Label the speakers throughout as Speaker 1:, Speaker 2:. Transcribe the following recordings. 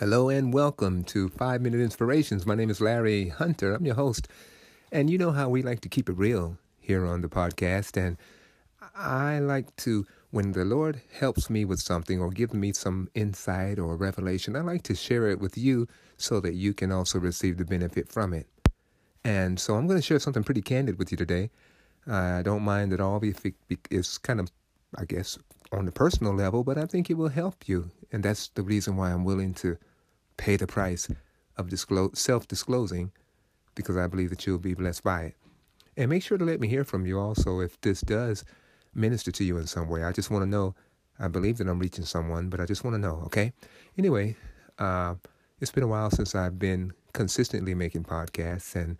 Speaker 1: Hello and welcome to Five Minute Inspirations. My name is Larry Hunter. I'm your host. And you know how we like to keep it real here on the podcast. And I like to, when the Lord helps me with something or gives me some insight or revelation, I like to share it with you so that you can also receive the benefit from it. And so I'm going to share something pretty candid with you today. I don't mind at all if it's kind of, I guess, on the personal level, but I think it will help you. And that's the reason why I'm willing to pay the price of disclose, self-disclosing because I believe that you'll be blessed by it. And make sure to let me hear from you also if this does minister to you in some way. I just want to know. I believe that I'm reaching someone, but I just want to know, okay? Anyway, uh, it's been a while since I've been consistently making podcasts, and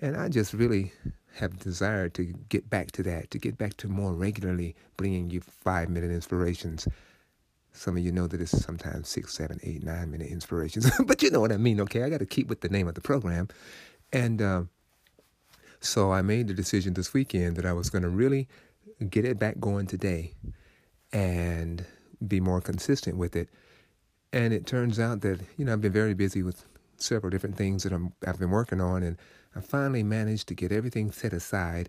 Speaker 1: and I just really have desired to get back to that, to get back to more regularly bringing you five minute inspirations. Some of you know that it's sometimes six, seven, eight, nine minute inspirations, but you know what I mean, okay? I got to keep with the name of the program. And uh, so I made the decision this weekend that I was going to really get it back going today and be more consistent with it. And it turns out that, you know, I've been very busy with several different things that I'm, I've been working on, and I finally managed to get everything set aside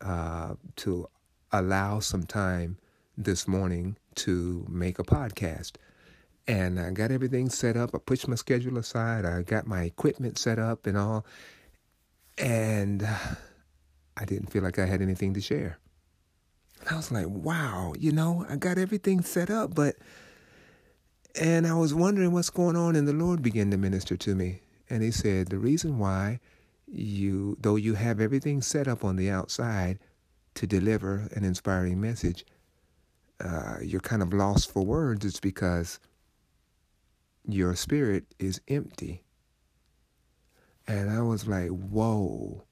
Speaker 1: uh, to allow some time this morning to make a podcast. And I got everything set up. I pushed my schedule aside. I got my equipment set up and all. And I didn't feel like I had anything to share. I was like, wow, you know, I got everything set up, but. And I was wondering what's going on, and the Lord began to minister to me. And He said, The reason why you, though you have everything set up on the outside to deliver an inspiring message, uh, you're kind of lost for words, it's because your spirit is empty. And I was like, whoa.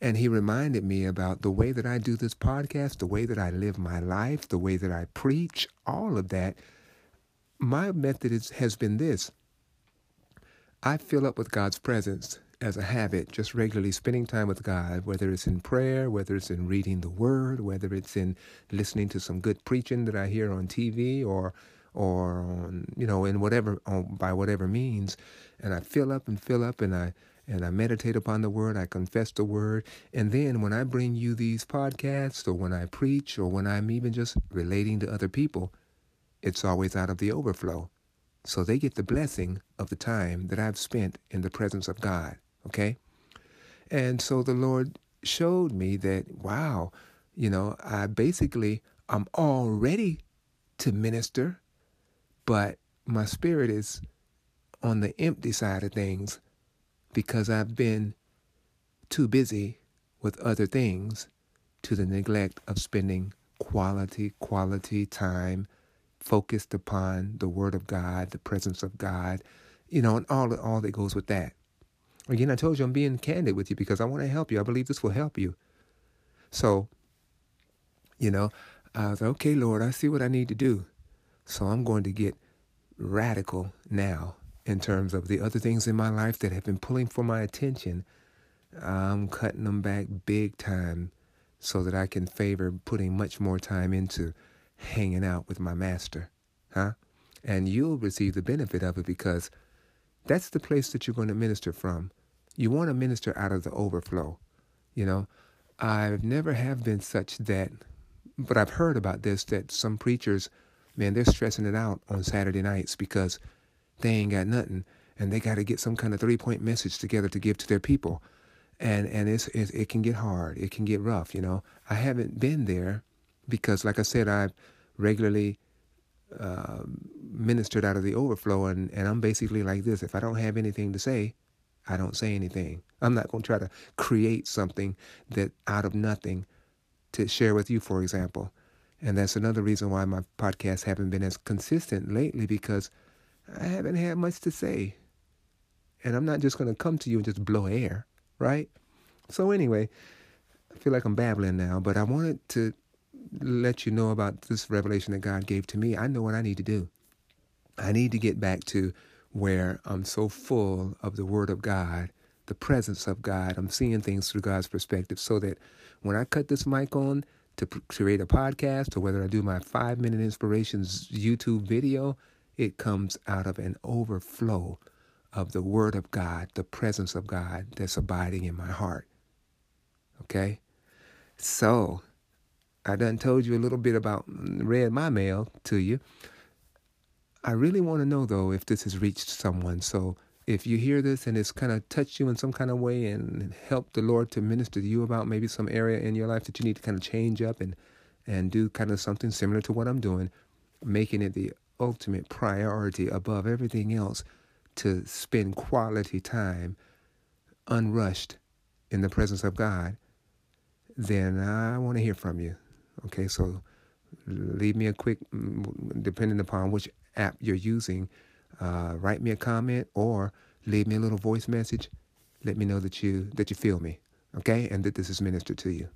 Speaker 1: And he reminded me about the way that I do this podcast, the way that I live my life, the way that I preach, all of that. My method is, has been this. I fill up with God's presence as a habit, just regularly spending time with God, whether it's in prayer, whether it's in reading the Word, whether it's in listening to some good preaching that I hear on TV or or on, you know, in whatever on, by whatever means, and I fill up and fill up and I and I meditate upon the word, I confess the word, and then when I bring you these podcasts or when I preach or when I'm even just relating to other people, it's always out of the overflow. So they get the blessing of the time that I've spent in the presence of God. Okay? And so the Lord showed me that, wow, you know, I basically, I'm all ready to minister, but my spirit is on the empty side of things because I've been too busy with other things to the neglect of spending quality, quality time focused upon the Word of God, the presence of God, you know, and all, all that goes with that. Again, I told you I'm being candid with you because I want to help you. I believe this will help you. So, you know, I was like, okay, Lord, I see what I need to do. So I'm going to get radical now in terms of the other things in my life that have been pulling for my attention. I'm cutting them back big time so that I can favor putting much more time into hanging out with my master. Huh? And you'll receive the benefit of it because that's the place that you're going to minister from. You want to minister out of the overflow. You know, I've never have been such that, but I've heard about this that some preachers, man, they're stressing it out on Saturday nights because they ain't got nothing and they got to get some kind of three point message together to give to their people. And, and it's, it, it can get hard. It can get rough, you know. I haven't been there because, like I said, I've regularly uh, ministered out of the overflow, and, and I'm basically like this. If I don't have anything to say, I don't say anything. I'm not going to try to create something that out of nothing to share with you, for example. And that's another reason why my podcasts haven't been as consistent lately because I haven't had much to say. And I'm not just going to come to you and just blow air, right? So, anyway, I feel like I'm babbling now, but I wanted to let you know about this revelation that God gave to me. I know what I need to do. I need to get back to where I'm so full of the Word of God, the presence of God. I'm seeing things through God's perspective so that when I cut this mic on to create a podcast or whether I do my five minute inspirations YouTube video, it comes out of an overflow of the Word of God, the presence of God that's abiding in my heart. Okay? So, I done told you a little bit about, mm, read my mail to you. I really want to know, though, if this has reached someone. So, if you hear this and it's kind of touched you in some kind of way and helped the Lord to minister to you about maybe some area in your life that you need to kind of change up and and do kind of something similar to what I'm doing, making it the ultimate priority above everything else to spend quality time unrushed in the presence of God, then I want to hear from you. Okay, so leave me a quick, mm, depending upon which app you're using, uh, write me a comment or leave me a little voice message. Let me know that you that you feel me, okay, and that this is ministered to you.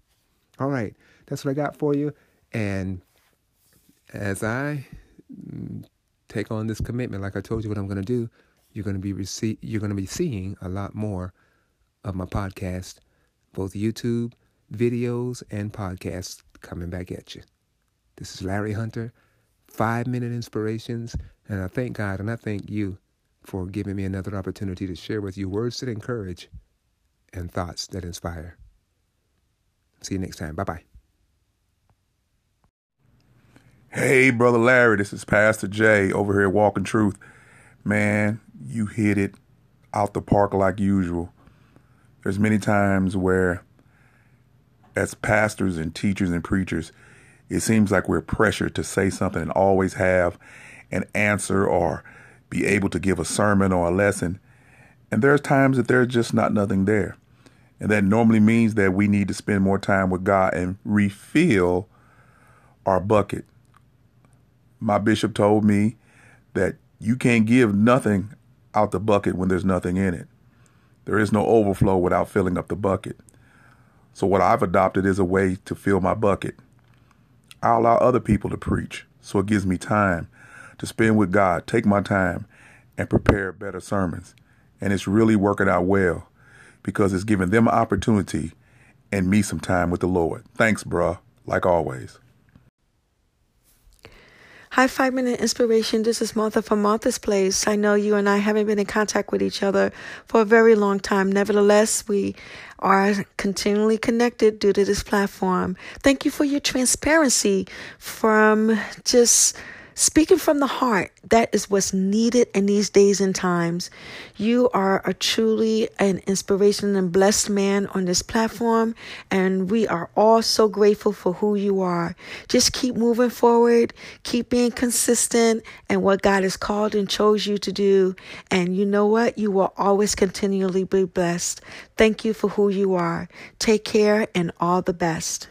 Speaker 1: All right, that's what I got for you. And as I mm, take on this commitment, like I told you what I'm going to do, you're going to be rece- you're going to be seeing a lot more of my podcast, both YouTube videos and podcasts coming back at you. This is Larry Hunter, five minute inspirations, and I thank God and I thank you for giving me another opportunity to share with you words that encourage and thoughts that inspire. See you next time. Bye bye.
Speaker 2: Hey, Brother Larry, this is Pastor Jay over here at Walking Truth. Man, you hit it out the park like usual. There's many times where, as pastors and teachers and preachers, it seems like we're pressured to say something and always have an answer or be able to give a sermon or a lesson. And there's times that there's just not nothing there. And that normally means that we need to spend more time with God and refill our bucket my bishop told me that you can't give nothing out the bucket when there's nothing in it. There is no overflow without filling up the bucket. So, what I've adopted is a way to fill my bucket. I allow other people to preach, so it gives me time to spend with God, take my time, and prepare better sermons. And it's really working out well because it's giving them an opportunity and me some time with the Lord. Thanks, bruh, like always.
Speaker 3: Hi, Five Minute Inspiration. This is Martha from Martha's Place. I know you and I haven't been in contact with each other for a very long time. Nevertheless, we are continually connected due to this platform. Thank you for your transparency from just Speaking from the heart, that is what's needed in these days and times. You are a truly an inspiration and blessed man on this platform, and we are all so grateful for who you are. Just keep moving forward, keep being consistent and what God has called and chose you to do. And you know what? You will always continually be blessed. Thank you for who you are. Take care and all the best.